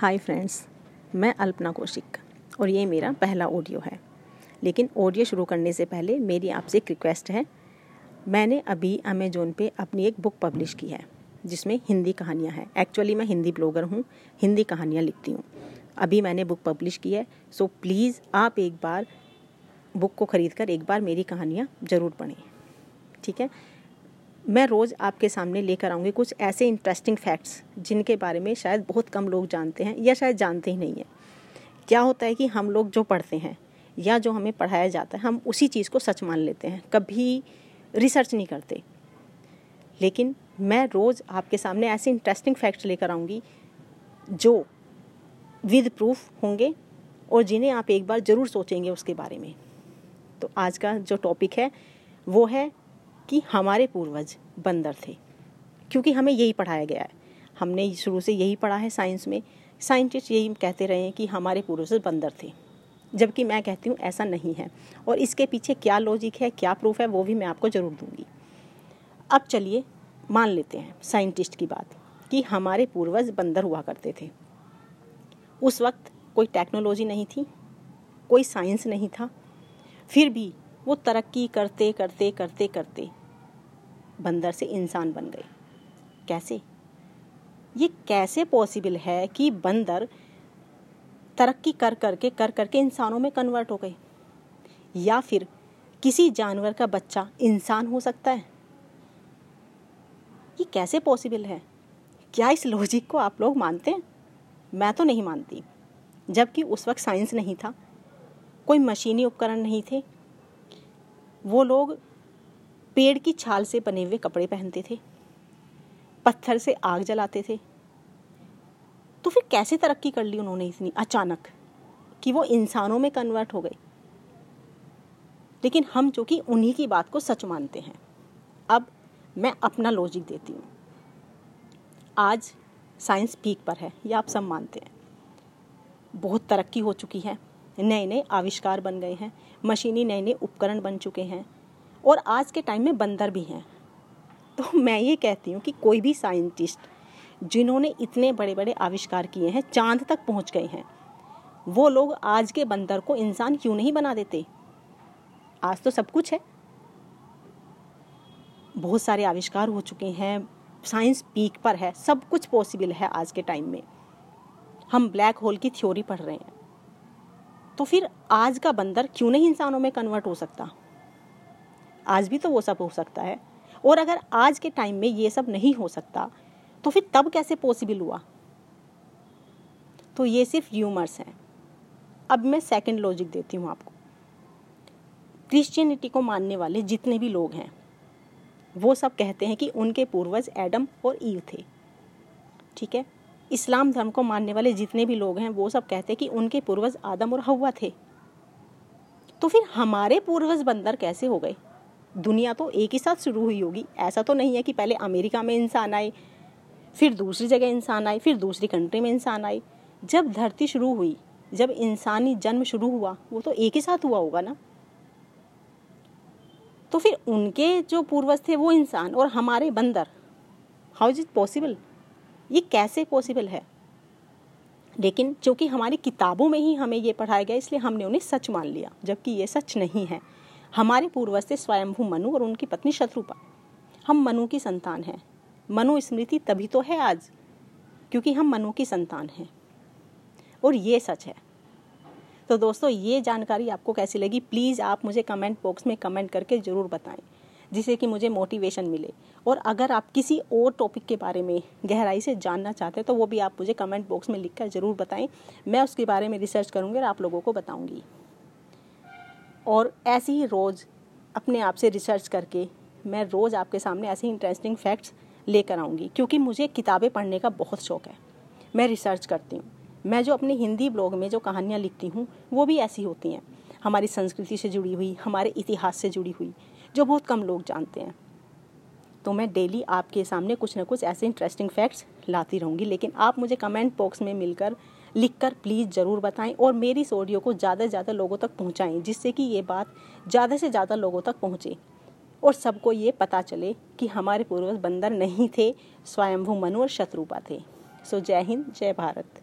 Hi friends, मैं अल्पना कौशिक और ये मेरा पहला ऑडियो है। लेकिन ऑडियो शुरू करने से पहले मेरी आपसे एक रिक्वेस्ट है। मैंने अभी अमेजोन पे अपनी एक बुक पब्लिश की है, जिसमें हिंदी कहानियाँ हैं। एक्चुअली मैं हिंदी ब्लॉगर हूँ, हिंदी कहानियाँ लिखती हूँ। अभी मैंने बुक पब्लिश की है सो प्लीज़ आप एक बार बुक को ख़रीद कर एक बार मेरी कहानियाँ ज़रूर पढ़ें। ठीक है? मैं रोज़ आपके सामने लेकर आऊँगी कुछ ऐसे इंटरेस्टिंग फैक्ट्स जिनके बारे में शायद बहुत कम लोग जानते हैं या शायद जानते ही नहीं हैं। क्या होता है कि हम लोग जो पढ़ते हैं या जो हमें पढ़ाया जाता है, हम उसी चीज़ को सच मान लेते हैं, कभी रिसर्च नहीं करते। लेकिन मैं रोज़ आपके सामने ऐसे इंटरेस्टिंग फैक्ट्स लेकर आऊँगी जो विद प्रूफ होंगे और जिन्हें आप एक बार ज़रूर सोचेंगे उसके बारे में। तो आज का जो टॉपिक है, वो है कि हमारे पूर्वज बंदर थे, क्योंकि हमें यही पढ़ाया गया है। हमने शुरू से यही पढ़ा है साइंस में। साइंटिस्ट यही कहते रहे हैं कि हमारे पूर्वज बंदर थे, जबकि मैं कहती हूँ ऐसा नहीं है। और इसके पीछे क्या लॉजिक है, क्या प्रूफ है, वो भी मैं आपको ज़रूर दूँगी। अब चलिए मान लेते हैं साइंटिस्ट की बात, कि हमारे पूर्वज बंदर हुआ करते थे। उस वक्त कोई टेक्नोलॉजी नहीं थी, कोई साइंस नहीं था। फिर भी वो तरक्की करते करते करते करते बंदर से इंसान बन गए कैसे? ये कैसे पॉसिबल है कि बंदर तरक्की कर करके कर करके इंसानों में कन्वर्ट हो गए या फिर किसी जानवर का बच्चा इंसान हो सकता है? ये कैसे पॉसिबल है? क्या इस लॉजिक को आप लोग मानते हैं? मैं तो नहीं मानती। जबकि उस वक्त साइंस नहीं था। कोई मशीनी उपकरण नहीं थे। वो लोग पेड़ की छाल से बने हुए कपड़े पहनते थे। पत्थर से आग जलाते थे। तो फिर कैसे तरक्की कर ली उन्होंने इतनी अचानक कि वो इंसानों में कन्वर्ट हो गए लेकिन हम जो कि उन्हीं की बात को सच मानते हैं। अब मैं अपना लॉजिक देती हूँ। आज साइंस पीक पर है, ये आप सब मानते हैं। बहुत तरक्की हो चुकी है। नए नए आविष्कार बन गए हैं। मशीनी नए नए उपकरण बन चुके हैं। और आज के टाइम में बंदर भी हैं। तो मैं ये कहती हूँ कि कोई भी साइंटिस्ट जिन्होंने इतने बड़े बड़े आविष्कार किए हैं, चाँद तक पहुँच गए हैं, वो लोग आज के बंदर को इंसान क्यों नहीं बना देते? आज तो सब कुछ है। बहुत सारे आविष्कार हो चुके हैं साइंस पीक पर है, सब कुछ पॉसिबल है आज के टाइम में। हम ब्लैक होल की थ्योरी पढ़ रहे हैं। तो फिर आज का बंदर क्यों नहीं इंसानों में कन्वर्ट हो सकता? आज भी तो वो सब हो सकता है। और अगर आज के टाइम में ये सब नहीं हो सकता तो फिर तब कैसे पॉसिबल हुआ? तो ये सिर्फ़ ह्यूमर्स हैं। अब मैं सेकंड लॉजिक देती हूँ आपको। क्रिश्चियनिटी को मानने वाले जितने भी लोग हैं, वो सब कहते हैं कि उनके पूर्वज एडम और ईव थे। ठीक है? इस्लाम धर्म को मानने वाले जितने भी लोग हैं, वो सब कहते हैं कि उनके पूर्वज आदम और हवा थे। तो फिर हमारे पूर्वज बंदर कैसे हो गए? दुनिया तो एक ही साथ शुरू हुई होगी। ऐसा तो नहीं है कि पहले अमेरिका में इंसान आए, फिर दूसरी जगह इंसान आए, फिर दूसरी कंट्री में इंसान आए। जब धरती शुरू हुई, जब इंसानी जन्म शुरू हुआ, वो तो एक ही साथ हुआ होगा ना? तो फिर उनके जो पूर्वज थे वो इंसान और हमारे बंदर। हाउ इज़ इट पॉसिबल ये कैसे पॉसिबल है? लेकिन चूँकि हमारी किताबों में ही हमें ये पढ़ाया गया, इसलिए हमने उन्हें सच मान लिया, जबकि ये सच नहीं है। हमारे पूर्वज थे स्वयंभू मनु और उनकी पत्नी शत्रुपा। हम मनु की संतान हैं। मनु स्मृति तभी तो है आज, क्योंकि हम मनु की संतान हैं। और ये सच है। तो दोस्तों, ये जानकारी आपको कैसी लगी? प्लीज़ आप मुझे कमेंट बॉक्स में कमेंट करके ज़रूर बताएँ, जिससे कि मुझे मोटिवेशन मिले। और अगर आप किसी और टॉपिक के बारे में गहराई से जानना चाहते हैं तो वो भी आप मुझे कमेंट बॉक्स में लिख कर ज़रूर बताएँ। मैं उसके बारे में रिसर्च करूँगी और आप लोगों को बताऊँगी। और ऐसे ही रोज़ अपने आप से रिसर्च करके मैं रोज़ आपके सामने ऐसे इंटरेस्टिंग फैक्ट्स लेकर आऊँगी, क्योंकि मुझे किताबें पढ़ने का बहुत शौक़ है। मैं रिसर्च करती हूँ। मैं जो अपने हिंदी ब्लॉग में जो कहानियाँ लिखती हूँ, वो भी ऐसी होती हैं। हमारी संस्कृति से जुड़ी हुई, हमारे इतिहास से जुड़ी हुई, जो बहुत कम लोग जानते हैं। तो मैं डेली आपके सामने कुछ ना कुछ ऐसे इंटरेस्टिंग फैक्ट्स लाती रहूँगी, लेकिन आप मुझे कमेंट बॉक्स में मिलकर लिख कर प्लीज़ ज़रूर बताएँ और मेरी इस ऑडियो को ज़्यादा से ज़्यादा लोगों तक पहुँचाएँ, जिससे कि ये बात ज़्यादा से ज़्यादा लोगों तक पहुँचे और सबको ये पता चले कि हमारे पूर्वज बंदर नहीं थे, स्वयंभू मनु और शत्रुपा थे। सो जय हिंद, जय भारत।